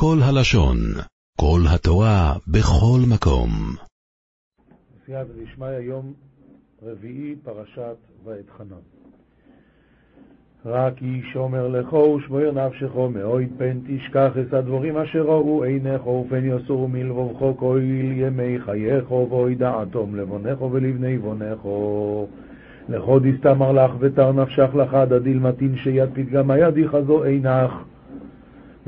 כל הלשון, כל התורה, בכל מקום. סייעתא דשמיא, יום רביעי, פרשת ואתחנן. רק איש אומר לך ושמור נפשך מאוהד פן תשכח את הדבורים אשר ראו עיניך ופן יסורו מלבבך כל ימי חייך ואוי דעתום לבונך ולבני בונך לכו דסתמר לך ותר נפשך לך דדיל מתין שיד פתגמה ידיך זו עינך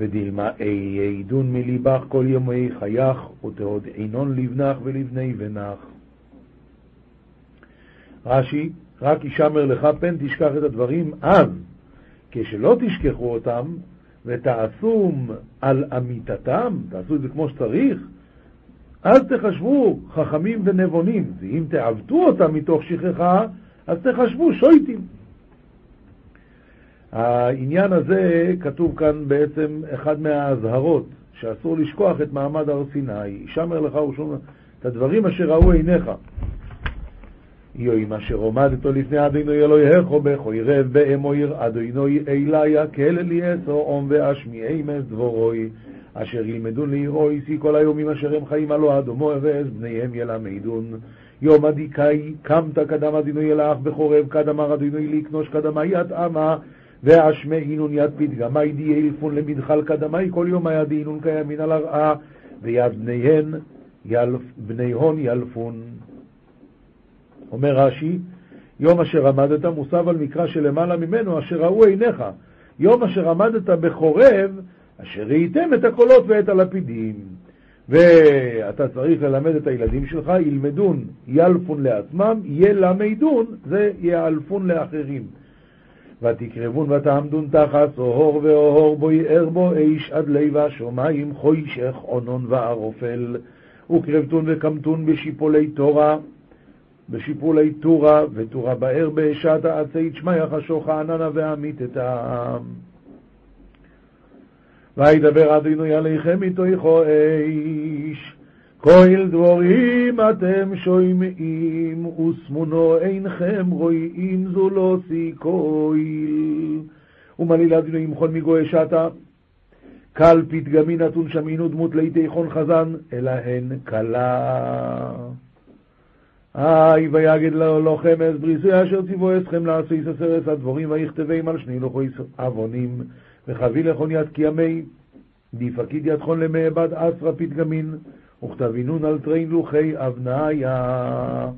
ודילמה אי עדון מליבך כל ימי חייך ותהוד עינון לבנך ולבני בנך. רש"י, רק ישמר לך פן תשכח את הדברים אז, כשלא תשכחו אותם ותעשום על אמיתתם, תעשו את זה כמו שצריך, אז תחשבו חכמים ונבונים, ואם תעוותו אותם מתוך שכחה, אז תחשבו שויטים. העניין הזה כתוב כאן בעצם אחד מהאזהרות, שאסור לשכוח את מעמד הר סיני, שמר לך ושומר את הדברים אשר ראו עיניך. יוים אשר עומדתו לפני אדינו אלוהיך בכו ירב באמו ירעדוינו אלה יקל אליעזר עום ואשמיעי מס דבורוי אשר ילמדו לירוי שיא כל היומים אשר הם חיים עלו אדומו ואס בניהם ילמדון יום הדיקאי קמת קדם אדינו ילך בחורב קדמה אדינו לקנוש קדמה יד אמה ואשמי אינון יד פתגמי די אלפון למדחל קדמי כל יום היד אינון קיימין על הרעה ויד בניהן ילפ, בניהון ילפון אומר רש"י, יום אשר עמדת מוסב על מקרא שלמעלה ממנו, אשר ראו עיניך. יום אשר עמדת בחורב, אשר ראיתם את הקולות ואת הלפידים. ואתה צריך ללמד את הילדים שלך, ילמדון ילפון לעצמם, ילמדון, זה יאלפון לאחרים. ותקרבון ותעמדון תחת אוהור ואוהור בו יאר בו איש עד לב השמיים חוישך עונון וערופל וקרבתון וקמתון בשיפולי תורה בשיפולי טורה, וטורה באר באשת עצי שמיא חשוך עננה ועמית את העם. וידבר אדינו עליכם איתו איכו איש, כל דבורים אתם שומעים, ושמונו אינכם רואים זו לא סיכויל. ומליל אדינו ימחול מגוי שתה, קל פתגמי נתון שמינו דמות ליתי חון חזן, אלא הן קלה. היי ויגד לוחם אס בריסוי אשר ציוו אסכם לעשי ססרס הדבורים ויכתבים על שני לוחי אבונים וחבי לכון יד קיימי דיפקיד ידכון למעבד אסרא פתגמין וכתבינון על טרין לוחי אבניה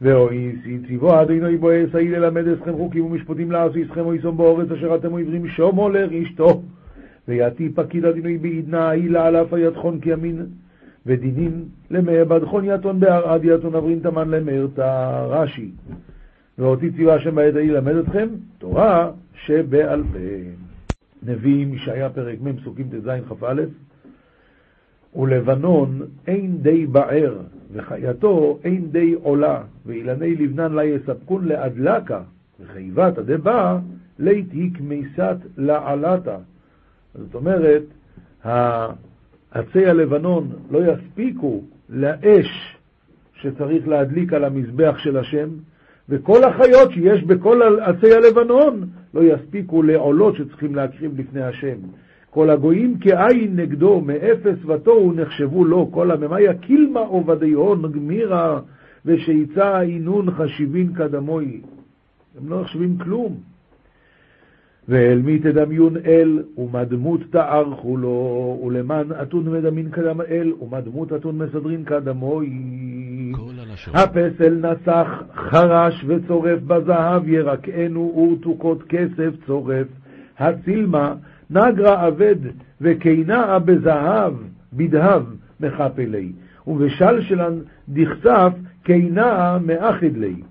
ואויסי ציוו אדינו יבוא אסאי ללמד אסכם חוקים ומשפטים לעשי אסכם אויסום באורץ אשר אתם עברים שומו לרשתו ויתי פקיד אדינו בעידנה אילה על אף ידכון קיימין ודינים למעבד חון יתון בערד יתון אברין תמן למרתא רש"י. ואותי ציווה השם בעת ההיא ללמד אתכם תורה שבעל פה. נביאים, ישעיה פרק מ', פסוקים ט"ז כ"א ולבנון אין די בער, וחייתו אין די עולה, ואילני לבנן לה יספקון להדלקה, וחיבת הדבא לית היא כמיסת לעלתה. זאת אומרת, עצי הלבנון לא יספיקו לאש שצריך להדליק על המזבח של השם, וכל החיות שיש בכל עצי הלבנון לא יספיקו לעולות שצריכים להקריב לפני השם. כל הגויים כעין נגדו, מאפס ותוהו נחשבו לו, כל הממיה קילמה עובדיון גמירה ושיצא עינון חשיבין קדמוי. הם לא נחשבים כלום. ואל מי תדמיון אל, ומה דמות תערכו לו, ולמען אתון מדמין קדם אל, ומה דמות אתון מסדרין קדמוי. הפסל נסח, חרש וצורף בזהב, ירקענו ורתוקות כסף צורף. הצילמה, נגרה אבד, וקינאה בזהב, בדהב, מחפלי. ובשלשלן דכסף, קינאה מאחד לי. הוא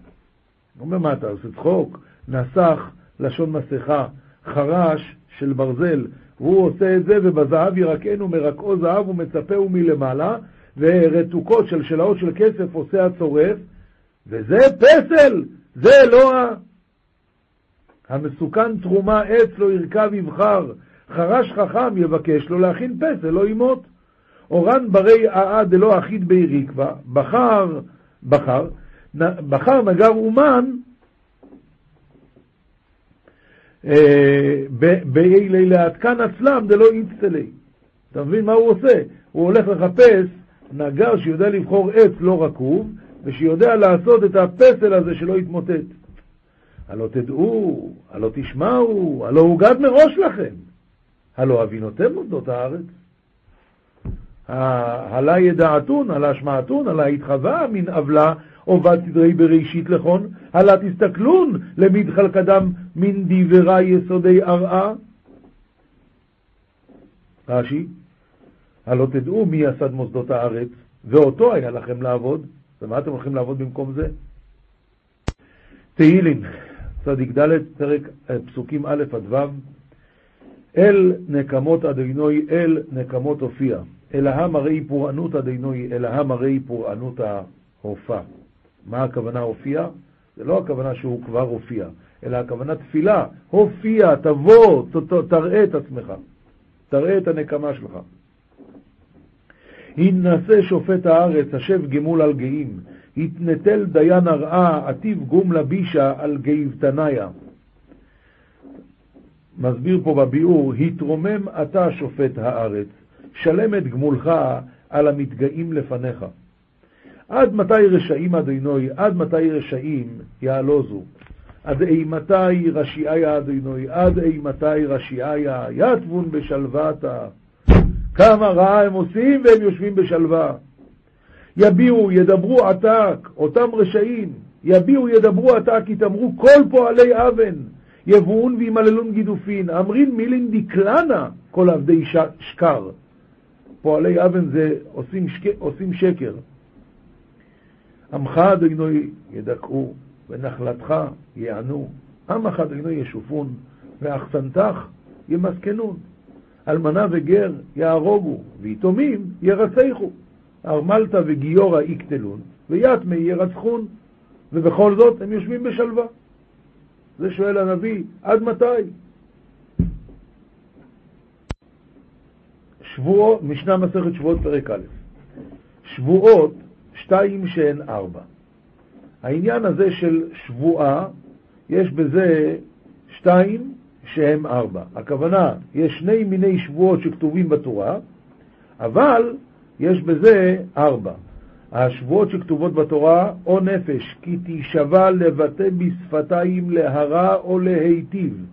אומר, מה אתה עושה צחוק? נסח, לשון מסכה, חרש של ברזל, והוא עושה את זה, ובזהב ירקנו מרקעו זהב ומצפהו מלמעלה, ורתוקות של שלאות של כסף עושה הצורף, וזה פסל, זה לא ה... המסוכן תרומה עץ לא ירכב יבחר, חרש חכם יבקש לו להכין פסל, לא ימות. אורן ברי אה דלא אחיד ביריקבה, בחר, בחר, בחר נגר אומן, באילי להתקן עצלם דלא איצטלי. אתה מבין מה הוא עושה? הוא הולך לחפש נגר שיודע לבחור עץ לא רקוב, ושיודע לעשות את הפסל הזה שלא יתמוטט. הלא תדעו, הלא תשמעו, הלא הוגד מראש לכם. הלא אבינותם מוסדות הארץ. הלה ידעתון, הלה שמעתון, הלה התחווה מן עוולה, עובד סדרי בראשית לכון, הלה תסתכלון למידחל קדם מן דיברה יסודי ארעה. רש"י, הלא תדעו מי יסד מוסדות הארץ, ואותו היה לכם לעבוד, ומה אתם הולכים לעבוד במקום זה? תהילין, צדיק ד', אה, פסוקים א' עד ו', אל נקמות אדינוי, אל נקמות הופיע, אלהם הרי פורענות אדינוי, אלהם הרי פורענות ההופע. מה הכוונה הופיע? זה לא הכוונה שהוא כבר הופיע, אלא הכוונה תפילה, הופיע, תבוא, תראה את עצמך, תראה את הנקמה שלך. הנשא שופט הארץ, השב גמול על גאים, התנטל דיין הרעה, עטיב גום לבישה על גאיבתניה. מסביר פה בביאור, התרומם אתה שופט הארץ, שלם את גמולך על המתגאים לפניך. עד מתי רשעים אדינוי, עד מתי רשעים יעלוזו. עד אימתי רשיעיה אדינוי, עד אימתי רשיעיה, יתבון בשלוותה. כמה רעה הם עושים והם יושבים בשלווה. יביעו, ידברו עתק, אותם רשעים, יביעו, ידברו עתק, יתאמרו כל פועלי אבן, יבואון וימללון גידופין, אמרין מילין דקלנה כל עבדי שקר. פועלי אבן זה עושים, שק... עושים שקר. עמך אדינוי ידכאו, ונחלתך יענו, עמך אדינוי ישופון, ואחסנתך ימסכנון. אלמנה וגר יהרוגו, ויתומים ירצחו. ארמלתא וגיורא יקטלון, ויתמי ירצחון, ובכל זאת הם יושבים בשלווה. זה שואל הנביא, עד מתי? שבועות, משנה מסכת שבועות פרק א', שבועות שתיים שהן ארבע. העניין הזה של שבועה, יש בזה שתיים שהם ארבע. הכוונה, יש שני מיני שבועות שכתובים בתורה, אבל יש בזה ארבע. השבועות שכתובות בתורה, או נפש, כי תישבע לבטא בשפתיים להרע או להיטיב.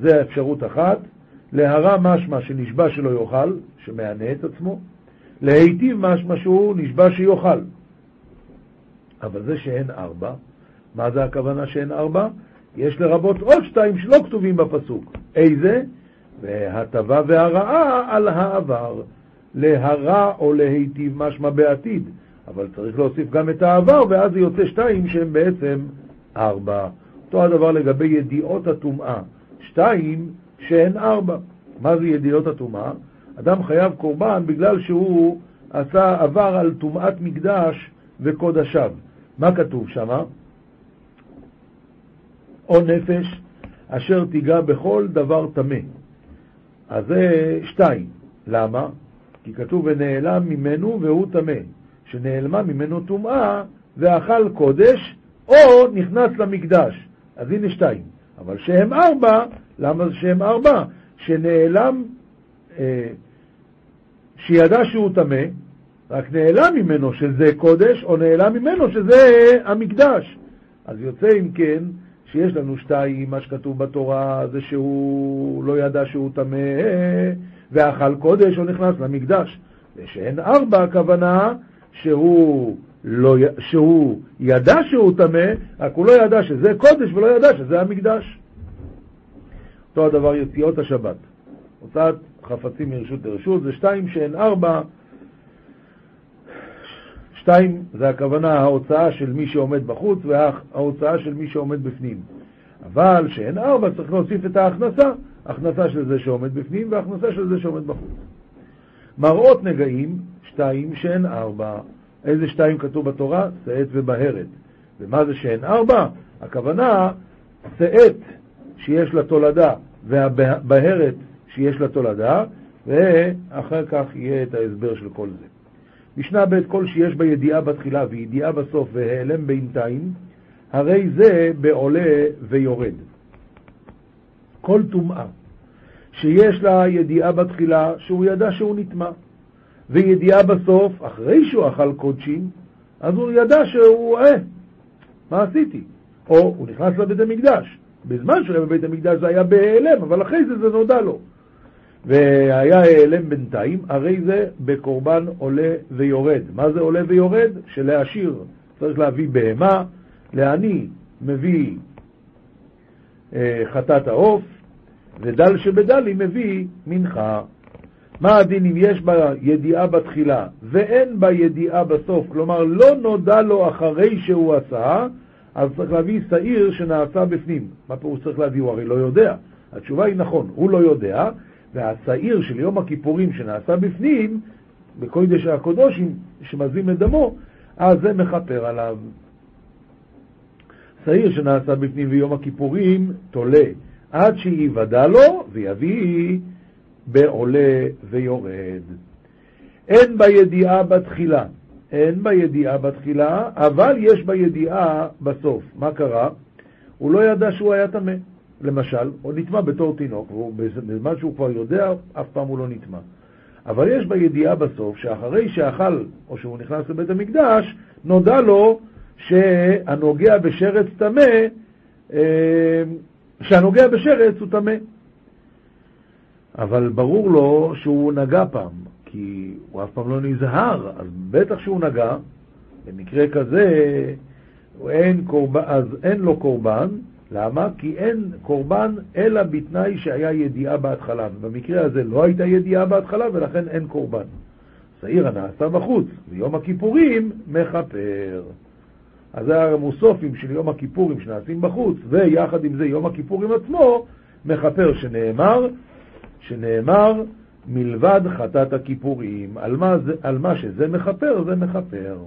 זה האפשרות אחת. להרע משמע שנשבע שלא יאכל, שמענה את עצמו. להיטיב משמע שהוא נשבע שיאכל. אבל זה שאין ארבע, מה זה הכוונה שאין ארבע? יש לרבות עוד שתיים שלא כתובים בפסוק. איזה? והטבה והרעה על העבר. להרע או להיטיב משמע בעתיד, אבל צריך להוסיף גם את העבר, ואז זה יוצא שתיים שהם בעצם ארבע. אותו הדבר לגבי ידיעות הטומאה. שתיים שהן ארבע. מה זה ידיעות הטומאה? אדם חייב קורבן בגלל שהוא עשה, עבר על טומאת מקדש וקודשיו. מה כתוב שמה? או נפש אשר תיגע בכל דבר טמא. אז זה שתיים. למה? כי כתוב ונעלם ממנו והוא טמא, שנעלמה ממנו טומאה ואכל קודש, או נכנס למקדש. אז הנה שתיים. אבל שהם ארבע, למה זה שהם ארבע? שנעלם, אה, שידע שהוא טמא, רק נעלם ממנו שזה קודש, או נעלם ממנו שזה המקדש. אז יוצא אם כן, שיש לנו שתיים, מה שכתוב בתורה זה שהוא לא ידע שהוא טמא, ואכל קודש או נכנס למקדש. ושאין ארבע הכוונה שהוא, לא, שהוא ידע שהוא טמא, רק הוא לא ידע שזה קודש ולא ידע שזה המקדש. אותו הדבר יציאות השבת. הוצאת חפצים מרשות לרשות זה שתיים שאין ארבע. שתיים זה הכוונה ההוצאה של מי שעומד בחוץ וההוצאה של מי שעומד בפנים. אבל שאין ארבע צריך להוסיף את ההכנסה, הכנסה של זה שעומד בפנים והכנסה של זה שעומד בחוץ. מראות נגעים, שתיים שאין ארבע. איזה שתיים כתוב בתורה? שאת ובהרת. ומה זה שאין ארבע? הכוונה, שאת שיש לה תולדה והבהרת שיש לה תולדה, ואחר כך יהיה את ההסבר של כל זה. משנה ב' כל שיש בה ידיעה בתחילה וידיעה בסוף והיעלם בינתיים, הרי זה בעולה ויורד. כל טומאה שיש לה ידיעה בתחילה שהוא ידע שהוא נטמע, וידיעה בסוף, אחרי שהוא אכל קודשים, אז הוא ידע שהוא, אה, מה עשיתי? או הוא נכנס לבית המקדש. בזמן שהוא היה בבית המקדש זה היה בהיעלם, אבל אחרי זה זה נודע לו. והיה העלם בינתיים, הרי זה בקורבן עולה ויורד. מה זה עולה ויורד? שלהשאיר צריך להביא בהמה, לעני מביא אה, חטאת העוף, ודל שבדלי מביא מנחה. מה הדין אם יש בה ידיעה בתחילה ואין בה ידיעה בסוף, כלומר לא נודע לו אחרי שהוא עשה, אז צריך להביא שעיר שנעשה בפנים. מה פירוש צריך להביא? הוא הרי לא יודע. התשובה היא נכון, הוא לא יודע, והשעיר של יום הכיפורים שנעשה בפנים, בקודש הקודושים שמזים את דמו, אז זה מכפר עליו. שעיר שנעשה בפנים ביום הכיפורים תולה עד שייוודע לו ויביא בעולה ויורד. אין בידיעה בתחילה, אין בידיעה בתחילה, אבל יש בידיעה בסוף. מה קרה? הוא לא ידע שהוא היה טמא. למשל, הוא נטמע בתור תינוק, ובזמן שהוא כבר יודע, אף פעם הוא לא נטמע. אבל יש בידיעה בסוף, שאחרי שאכל, או שהוא נכנס לבית המקדש, נודע לו שהנוגע בשרץ טמא, אה, שהנוגע בשרץ הוא טמא. אבל ברור לו שהוא נגע פעם, כי הוא אף פעם לא נזהר, אז בטח שהוא נגע, במקרה כזה אין קורבן, אז אין לו קורבן, למה? כי אין קורבן אלא בתנאי שהיה ידיעה בהתחלה, ובמקרה הזה לא הייתה ידיעה בהתחלה ולכן אין קורבן. שעיר הנעשה בחוץ, ויום הכיפורים מכפר. אז זה המוסופים של יום הכיפורים שנעשים בחוץ, ויחד עם זה יום הכיפורים עצמו מכפר שנאמר, שנאמר מלבד חטאת הכיפורים. על מה, זה, על מה שזה מכפר, זה מכפר.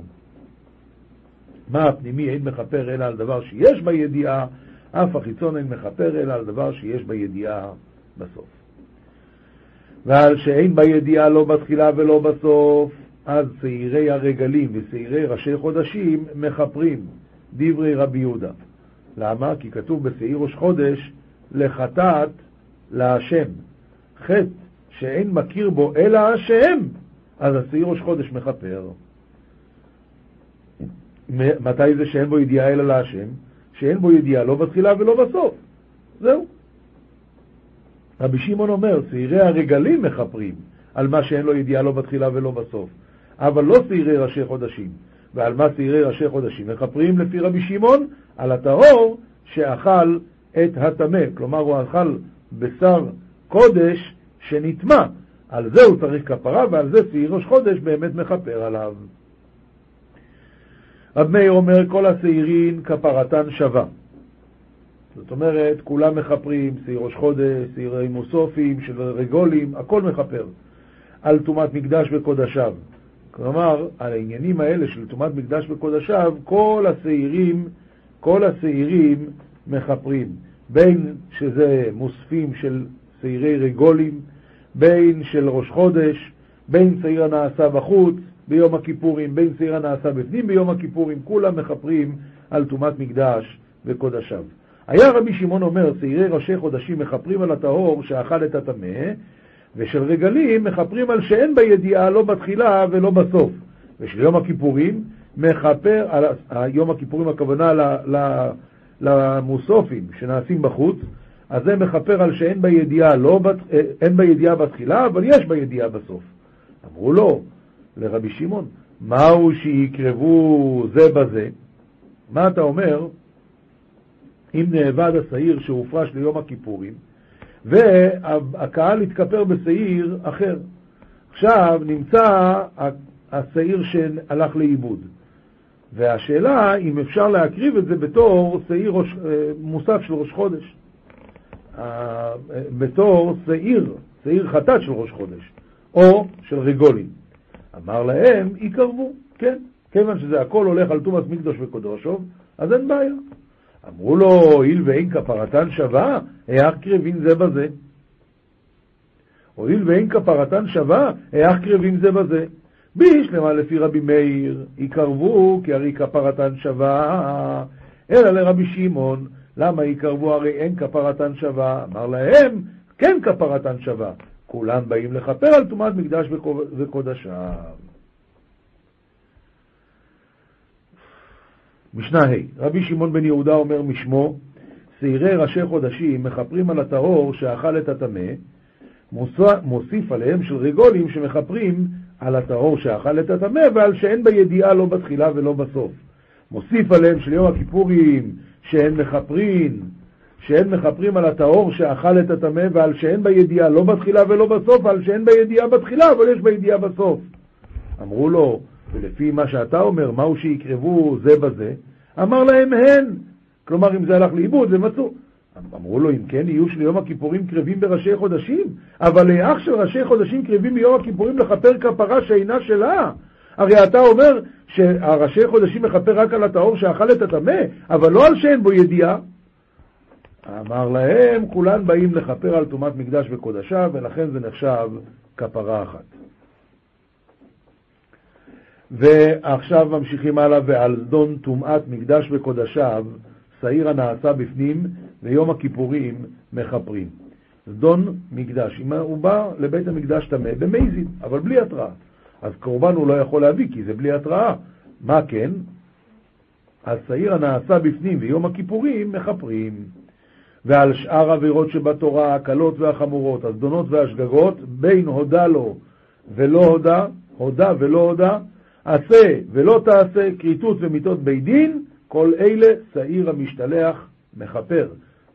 מה הפנימי אין מכפר אלא על דבר שיש בידיעה, אף החיצון אין מכפר אלא על דבר שיש בידיעה בסוף. ועל שאין בידיעה לא בתחילה ולא בסוף, אז שעירי הרגלים ושעירי ראשי חודשים מכפרים, דברי רבי יהודה. למה? כי כתוב בשעיר ראש חודש, לחטאת להשם. חטא שאין מכיר בו אלא השם, אז השעיר ראש חודש מכפר. מתי זה שאין בו ידיעה אלא להשם? שאין בו ידיעה לא בתחילה ולא בסוף. זהו. רבי שמעון אומר, שעירי הרגלים מכפרים על מה שאין לו ידיעה לא בתחילה ולא בסוף. אבל לא שעירי ראשי חודשים. ועל מה שעירי ראשי חודשים? מכפרים לפי רבי שמעון על הטהור שאכל את הטמא. כלומר, הוא אכל בשר קודש שנטמע. על זה הוא צריך כפרה, ועל זה שעיר ראש חודש באמת מכפר עליו. רב מאיר אומר, כל השעירין כפרתן שווה. זאת אומרת, כולם מכפרים, שעיר ראש חודש, שעירי מוסופים, של רגולים, הכל מכפר. על טומאת מקדש וקודשיו. כלומר, על העניינים האלה של טומאת מקדש וקודשיו, כל השעירים, כל השעירים מכפרים. בין שזה מוספים של שעירי רגולים, בין של ראש חודש, בין שעיר הנעשה בחוץ ביום הכיפורים, בין שעיר הנעשה בפנים ביום הכיפורים, כולם מכפרים על טומאת מקדש וקודשיו. היה רבי שמעון אומר, שעירי ראשי חודשים מכפרים על הטהור שאכל את הטמא, ושל רגלים מכפרים על שאין בידיעה לא בתחילה ולא בסוף. ושל יום הכיפורים מכפר, על יום הכיפורים הכוונה למוסופים שנעשים בחוץ, אז זה מכפר על שאין בידיעה, לא, אה, אין בידיעה בתחילה, אבל יש בידיעה בסוף. אמרו לו, לרבי שמעון, מהו שיקרבו זה בזה? מה אתה אומר אם נאבד השעיר שהופרש ליום הכיפורים, והקהל התכפר בשעיר אחר. עכשיו נמצא השעיר שהלך לאיבוד. והשאלה אם אפשר להקריב את זה בתור שעיר אה, מוסף של ראש חודש. בתור שעיר, שעיר חטאת של ראש חודש, או של רגולים. אמר להם, יקרבו, כן, כיוון שזה הכל הולך על תומאס מקדוש וקודשוב, אז אין בעיה. אמרו לו, הואיל ואין כפרתן שווה, היאך קרבין זה בזה. הואיל ואין כפרתן שווה, היאך קרבין זה בזה. בישלמה לפי רבי מאיר, יקרבו כי הרי כפרתן שווה, אלא לרבי שמעון, למה יקרבו הרי אין כפרתן שווה? אמר להם, כן כפרתן שווה. כולם באים לכפר על טומאת מקדש וקודשיו. משנה ה' רבי שמעון בן יהודה אומר משמו, שעירי ראשי חודשים מכפרים על הטהור שאכל את הטמא, מוסיף עליהם של רגולים שמכפרים על הטהור שאכל את הטמא ועל שאין בידיעה לא בתחילה ולא בסוף. מוסיף עליהם של יום הכיפורים שאין מכפרים, שאין מכפרים על הטהור שאכל את הטמא ועל שאין בידיעה לא בתחילה ולא בסוף, ועל שאין בידיעה בתחילה אבל יש בידיעה בסוף. אמרו לו, ולפי מה שאתה אומר, מהו שיקרבו זה בזה? אמר להם הן. כלומר, אם זה הלך לאיבוד, זה מצאו. אמרו לו, אם כן, יהיו של יום הכיפורים קרבים בראשי חודשים, אבל לאח של ראשי חודשים קרבים ביום הכיפורים לכפר כפרה שאינה שלה. הרי אתה אומר שהראשי חודשים מכפר רק על הטהור שאכל את הטמא, אבל לא על שאין בו ידיעה. אמר להם, כולן באים לכפר על טומאת מקדש וקודשיו, ולכן זה נחשב כפרה אחת. ועכשיו ממשיכים הלאה, ועל דון טומאת מקדש וקודשיו, שעיר הנעשה בפנים, ויום הכיפורים מכפרים. זדון מקדש, הוא בא לבית המקדש טמא במייזין, אבל בלי התראה. אז קורבן הוא לא יכול להביא, כי זה בלי התראה. מה כן? אז שעיר הנעשה בפנים ויום הכיפורים מכפרים. ועל שאר עבירות שבתורה, הקלות והחמורות, הזדונות והשגגות, בין הודה לו ולא הודה, הודה ולא הודה, עשה ולא תעשה, כריתות ומיתות בית דין, כל אלה שעיר המשתלח מכפר.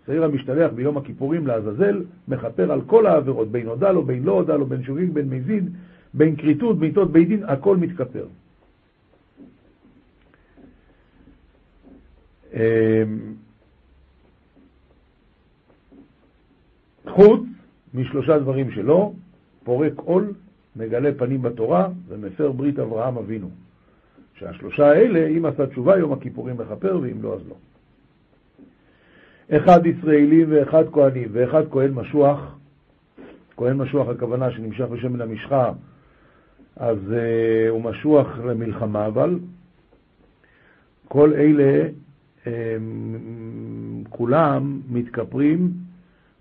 שעיר המשתלח ביום הכיפורים לעזאזל, מכפר על כל העבירות, בין הודה לו, בין לא הודה לו, בין שוגג, בין מזיד, בין כריתות, מיתות בית דין, הכל מתכפר. אמ, חוץ משלושה דברים שלו, פורק עול, מגלה פנים בתורה ומפר ברית אברהם אבינו. שהשלושה האלה, אם עשה תשובה, יום הכיפורים מכפר, ואם לא, אז לא. אחד ישראלי ואחד כהנים ואחד כהן משוח, כהן משוח הכוונה שנמשך בשמן המשחה, אז uh, הוא משוח למלחמה, אבל כל אלה, um, כולם מתכפרים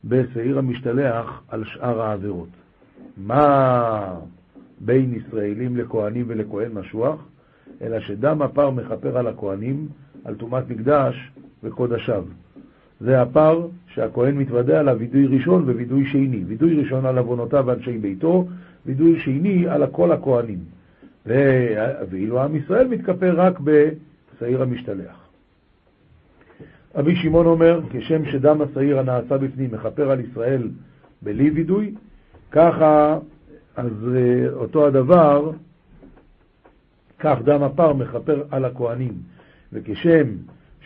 בשעיר המשתלח על שאר העבירות. מה בין ישראלים לכהנים ולכהן משוח? אלא שדם הפר מכפר על הכהנים, על טומאת מקדש וקודשיו. זה הפר שהכהן מתוודה עליו וידוי ראשון ווידוי שני. וידוי ראשון על עוונותיו ואנשי ביתו, וידוי שני על כל הכהנים. ואילו עם ישראל מתכפר רק בשעיר המשתלח. רבי שמעון אומר, כשם שדם השעיר הנעשה בפנים מכפר על ישראל בלי וידוי, ככה, אז אה, אותו הדבר, כך דם הפר מכפר על הכהנים. וכשם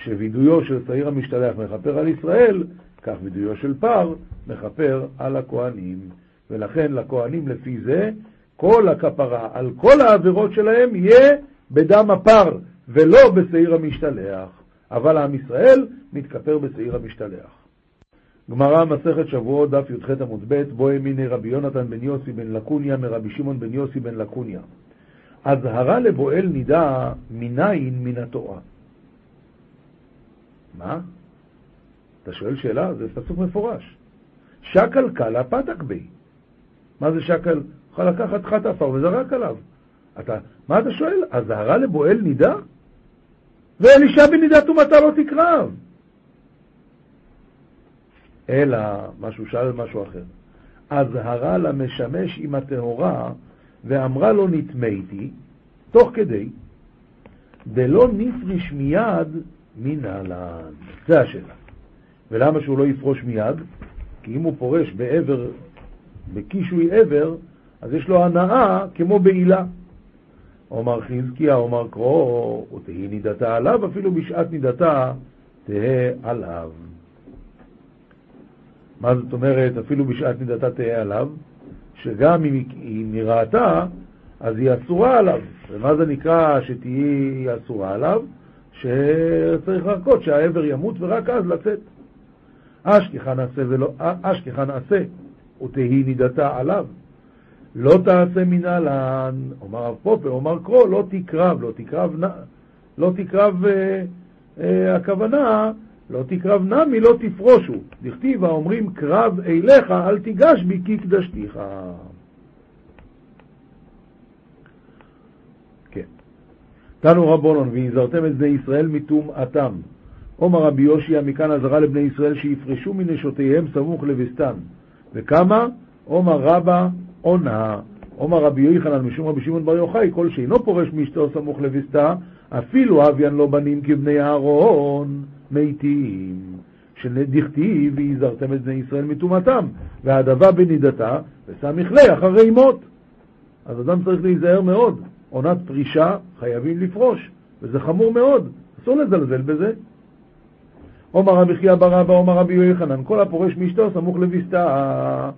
שווידויו של שעיר המשתלח מכפר על ישראל, כך וידויו של פר מכפר על הכהנים. ולכן לכהנים לפי זה, כל הכפרה על כל העבירות שלהם יהיה בדם הפר, ולא בשעיר המשתלח. אבל עם ישראל מתכפר בשעיר המשתלח. גמרא, מסכת שבועות, דף י"ח עמוד ב', בו האמיני רבי יונתן בן יוסי בן לקוניה מרבי שמעון בן יוסי בן לקוניה. אזהרה לבועל נידה מניין מן התורה. מה? אתה שואל שאלה? זה פסוק מפורש. שקל קלה פתק בי. מה זה שקל? יכול לקחת חת עפר וזרק עליו. אתה, מה אתה שואל? אזהרה לבועל נידה? ואלישע בנידה טומאתה לא תקרב. אלא, משהו שאל משהו אחר. אזהרה למשמש עם הטהורה, ואמרה לו נטמאתי, תוך כדי, דלא נפריש מיד מנהלן. זה השאלה. ולמה שהוא לא יפרוש מיד? כי אם הוא פורש בעבר, בקישוי עבר, אז יש לו הנאה כמו בעילה. אומר חזקיה, אומר קרוא, ותהי נידתה עליו, אפילו בשעת נידתה תהא עליו. מה זאת אומרת, אפילו בשעת נידתה תהא עליו? שגם אם היא נראתה, אז היא אסורה עליו. ומה זה נקרא שתהיי אסורה עליו? שצריך לחכות שהעבר ימות ורק אז לצאת. אשכחה נעשה ולא, אשכחה נעשה, ותהי נידתה עליו. לא תעשה מנהלן, אומר רב פופר, אומר קרוא, לא תקרב, לא תקרב, לא תקרב, אה, אה, הכוונה לא תקרב נמי, לא תפרושו. דכתיב האומרים קרב אליך, אל תיגש בי כי קדשתיך. כן. תנו רבונון, והזהרתם את בני ישראל מטומאתם. עומר רבי יושע מכאן אזהרה לבני ישראל שיפרשו מנשותיהם סמוך לבסתן. וכמה? עומר רבא עונה. עומר רבי יוחנן משום רבי שמעון בר יוחאי, כל שאינו פורש מאשתו סמוך לבסתה, אפילו אביין לא בנים כבני אהרון מתים. שדכתיב והזהרתם את בני ישראל מטומאתם, והדבה בנידתה, וסמיך אחרי מות. אז אדם צריך להיזהר מאוד. עונת פרישה חייבים לפרוש, וזה חמור מאוד, אסור לזלזל בזה. עומר רבי חייא בר אבא, עומר רבי יוחנן, כל הפורש מאשתו סמוך לביסתה.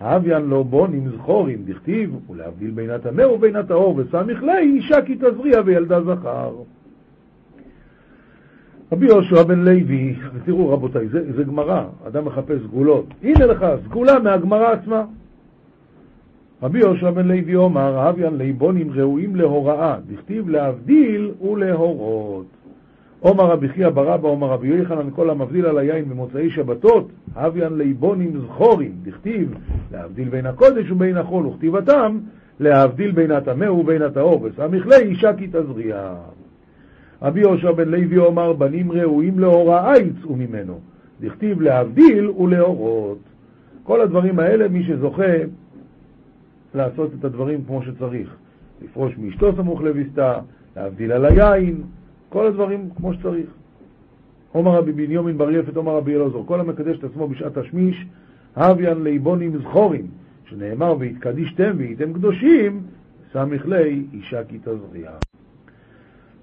הביאן לו בונים זכורים, דכתיב, ולהבדיל בין הטמא ובין הטהור, וסמיך ליה אישה כי תזריע וילדה זכר. רבי יהושע בן לוי, ותראו רבותיי, זה, זה גמרא, אדם מחפש סגולות. הנה לך, סגולה מהגמרא עצמה. רבי יהושע בן לוי אומר, הביאן ליבונים ראויים להוראה, דכתיב להבדיל ולהורות. עומר רבי חייא ברבא, עומר רבי יוחנן, כל המבדיל על היין במוצאי שבתות, הביאן ליבונים זכורים, דכתיב, להבדיל בין הקודש ובין החול, וכתיבתם, להבדיל בין הטמא ובין הטהור, וסמיך לי אישה כי תזריע. רבי יהושע בן לוי אומר, בנים ראויים להוראה יצאו ממנו, דכתיב להבדיל ולהורות. כל הדברים האלה, מי שזוכה לעשות את הדברים כמו שצריך, לפרוש מאשתו סמוך לביסתה, להבדיל על היין, כל הדברים כמו שצריך. עומר רבי בנימין בר יפת, עומר רבי אלעזור, כל המקדש את עצמו בשעת השמיש, הביאן ליבונים זכורים, שנאמר והתקדישתם והייתם קדושים, סמיך לי אישה כי תזריע.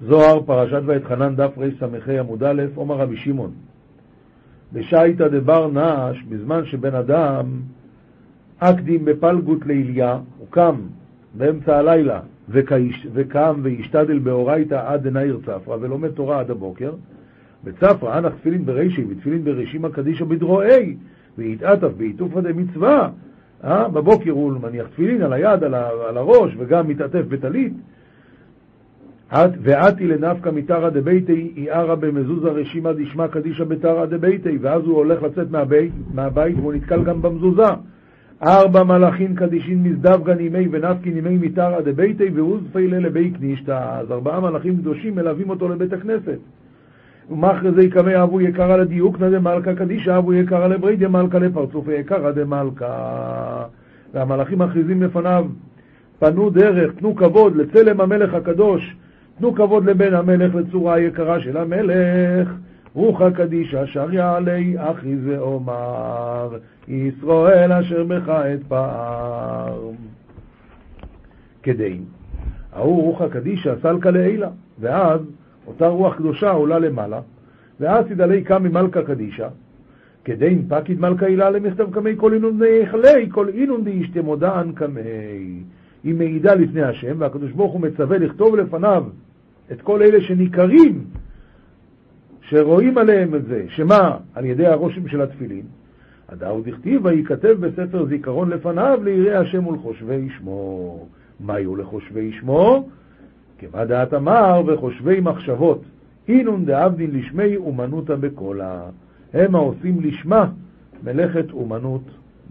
זוהר, פרשת ואתחנן, דף רס"ה עמוד א', עומר רבי שמעון. בשייתא דבר נש, בזמן שבן אדם אקדים בפלגות לאיליה, הוא קם באמצע הלילה וקם וישתדל באורייתא עד דנאיר צפרא, ולומד תורה עד הבוקר, בצפרא אנח תפילין ברישי ותפילין בראשימה קדישא בדרועי, ויתעטף בעיטופא דמצווה. אה? בבוקר הוא מניח תפילין על היד, על, על הראש, וגם מתעטף בטלית. ואתי לנפקא מתרא דביתי איערא במזוזה רשימה דשמא קדישא בתרא דביתי, ואז הוא הולך לצאת מהבית, מהבית והוא נתקל גם במזוזה. ארבע מלאכין קדישין מזדווגן ימי ונפקין ימי מתרא דביתי ואוזפי לבי קנישתא. אז ארבעה מלאכים קדושים מלווים אותו לבית הכנסת. ומאחרי זה יקמא אבו יקרא לדיוקנא דמלכא קדישא אבו יקרא לברי דמלכא לפרצופי יקרא דמלכא. והמלאכים מכריזים לפניו, פנו דרך, תנו כבוד לצלם המלך הקדוש, תנו כבוד לבן המלך לצורה היקרה של המלך. רוחא קדישא שריה עלי אחי ואומר ישראל אשר בך אתפאר. כדין. ההוא רוחא קדישא סלקא לעילה, ואז אותה רוח קדושה עולה למעלה, ואז תדלי קם ממלכה קדישא, כדין פקיד מלכה הילה למכתב קמי כל אינון דייכלי, כל אינון דאישתי מודען קמי. היא מעידה לפני השם, והקדוש ברוך הוא מצווה לכתוב לפניו את כל אלה שניכרים שרואים עליהם את זה, שמה? על ידי הרושם של התפילין. הדאו דכתיב וייכתב בספר זיכרון לפניו ליראי השם ולחושבי שמו. מה יהיו לחושבי שמו? כמה דעת אמר וחושבי מחשבות. אינון דאבדין לשמי אומנותא בקולה. הם העושים לשמה מלאכת אומנות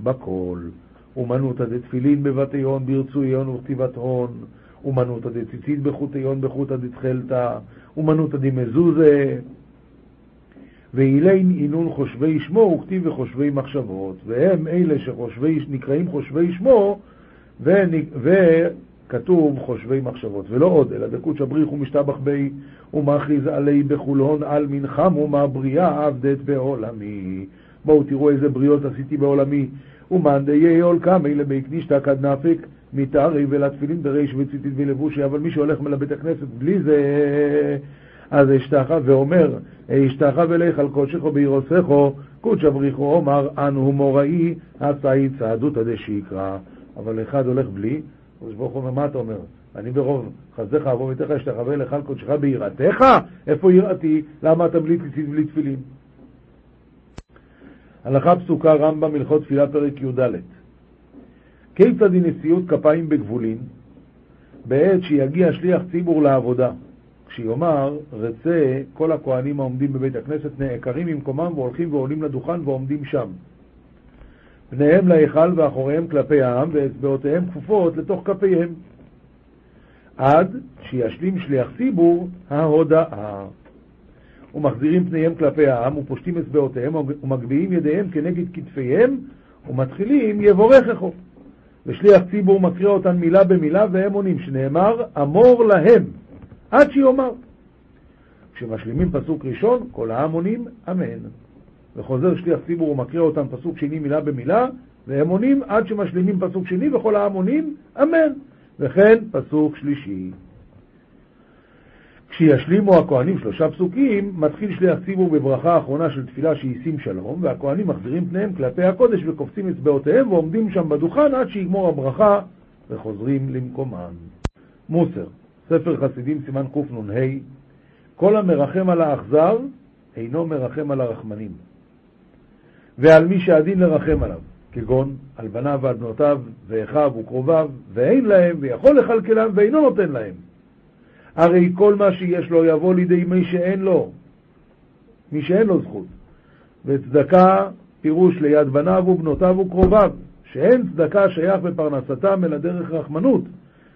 בקול. אומנותא דתפילין בבתי הון ברצוי הון וכתיבת הון. אומנותא דציצית בחוטי הון בחוטא דתכלתא. אומנותא דמזוזה. ואילין אינון חושבי שמו וכתיב וחושבי מחשבות, והם אלה שנקראים חושבי שמו, וכתוב חושבי מחשבות, ולא עוד, אלא דקות שבריך ומשתבח בי, ומכריז עלי בחולון על מנחם ומהבריאה עבדת בעולמי. בואו תראו איזה בריאות עשיתי בעולמי. ומאן דיי עול קמי לבי קנישתא כד נפק מתארי ולתפילין בריש וציטית ולבושי, אבל מי שהולך לבית הכנסת בלי זה, אז אשתחה ואומר, אשתחה ולך על קודשך בירוסךו, קודשא בריחו אומר, אנו מוראי, עשאי צעדותא דשיקרא. אבל אחד הולך בלי, הקדוש ברוך הוא אומר, מה אתה אומר? אני ברוב חסדך אבוא ביתך אשתחווה לך על קודשך ביראתך? איפה יראתי? למה אתה בלי ציצית ובלי תפילין? הלכה פסוקה רמב"ם הלכות תפילה פרק י"ד כיצד היא נשיאות כפיים בגבולין בעת שיגיע שליח ציבור לעבודה שיאמר, רצה כל הכהנים העומדים בבית הכנסת נעקרים ממקומם והולכים ועולים לדוכן ועומדים שם. פניהם להיכל ואחוריהם כלפי העם, ואצבעותיהם כפופות לתוך כפיהם. עד שישלים שליח ציבור ההודעה. ומחזירים פניהם כלפי העם, ופושטים אצבעותיהם, ומגביהים ידיהם כנגד כתפיהם, ומתחילים יבורככו. ושליח ציבור מקריא אותן מילה במילה, והם עונים, שנאמר, אמור להם, עד שיאמר. כשמשלימים פסוק ראשון, כל העם עונים, אמן. וחוזר שליח ציבור ומקריא אותם פסוק שני מילה במילה, והם עונים עד שמשלימים פסוק שני, וכל העם עונים, אמן. וכן פסוק שלישי. כשישלימו הכהנים שלושה פסוקים, מתחיל שליח ציבור בברכה האחרונה של תפילה שיישים שלום, והכהנים מחזירים פניהם כלפי הקודש וקופצים אצבעותיהם ועומדים שם בדוכן עד שיגמור הברכה וחוזרים למקומם. מוסר, ספר חסידים סימן קנ"ה כל המרחם על האכזר אינו מרחם על הרחמנים. ועל מי שהדין לרחם עליו, כגון על בניו ועל בנותיו ואחיו וקרוביו, ואין להם ויכול לכלכלם ואינו נותן להם. הרי כל מה שיש לו יבוא לידי מי שאין לו, מי שאין לו זכות. וצדקה פירוש ליד בניו ובנותיו וקרוביו, שאין צדקה שייך בפרנסתם אלא דרך רחמנות,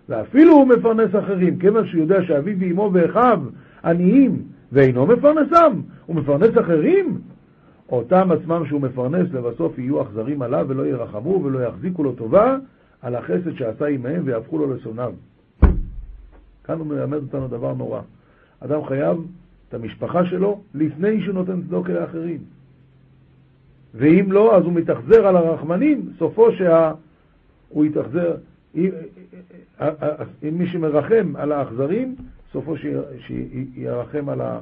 ואפילו הוא מפרנס אחרים, כיוון שהוא יודע שאביו ואמו ואחיו עניים ואינו מפרנסם, הוא מפרנס אחרים, אותם עצמם שהוא מפרנס לבסוף יהיו אכזרים עליו ולא ירחמו ולא יחזיקו לו טובה על החסד שעשה עמהם ויהפכו לו לשונאיו. כאן הוא מלמד אותנו דבר נורא. אדם חייב את המשפחה שלו לפני שהוא נותן צדוק לאחרים. ואם לא, אז הוא מתאכזר על הרחמנים, סופו שהוא יתאכזר, אם מי שמרחם על האכזרים, סופו שירחם על ה...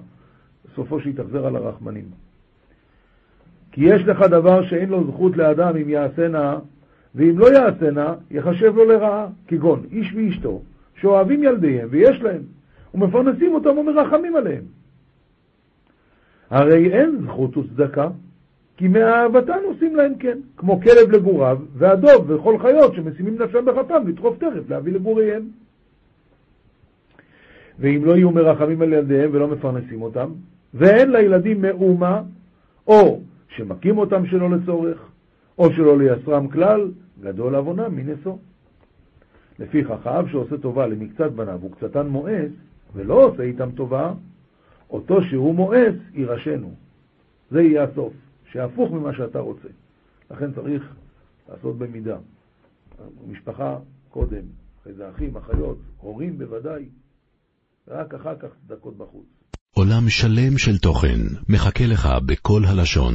סופו שיתאכזר על הרחמנים. כי יש לך דבר שאין לו זכות לאדם אם יעשנה, ואם לא יעשנה, יחשב לו לרעה, כגון איש ואשתו, שאוהבים ילדיהם ויש להם, ומפרנסים אותם ומרחמים עליהם. הרי אין זכות וצדקה, כי מאהבתן עושים להם כן, כמו כלב לגוריו, והדוב וכל חיות שמשימים נפשם בחפם לדחוף תכף להביא לגוריהם. ואם לא יהיו מרחמים על ילדיהם ולא מפרנסים אותם, ואין לילדים מאומה, או שמכים אותם שלא לצורך, או שלא לייסרם כלל, גדול עוונם מנשוא. לפיכך, האב שעושה טובה למקצת בניו וקצתן מואס, ולא עושה איתם טובה, אותו שהוא מואס יירשנו. זה יהיה הסוף, שהפוך ממה שאתה רוצה. לכן צריך לעשות במידה. משפחה קודם, אחרי זה אחים, אחיות, הורים בוודאי, ורק אחר כך צדקות בחוץ. עולם שלם של תוכן מחכה לך בכל הלשון,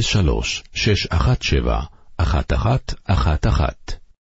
03 617 1111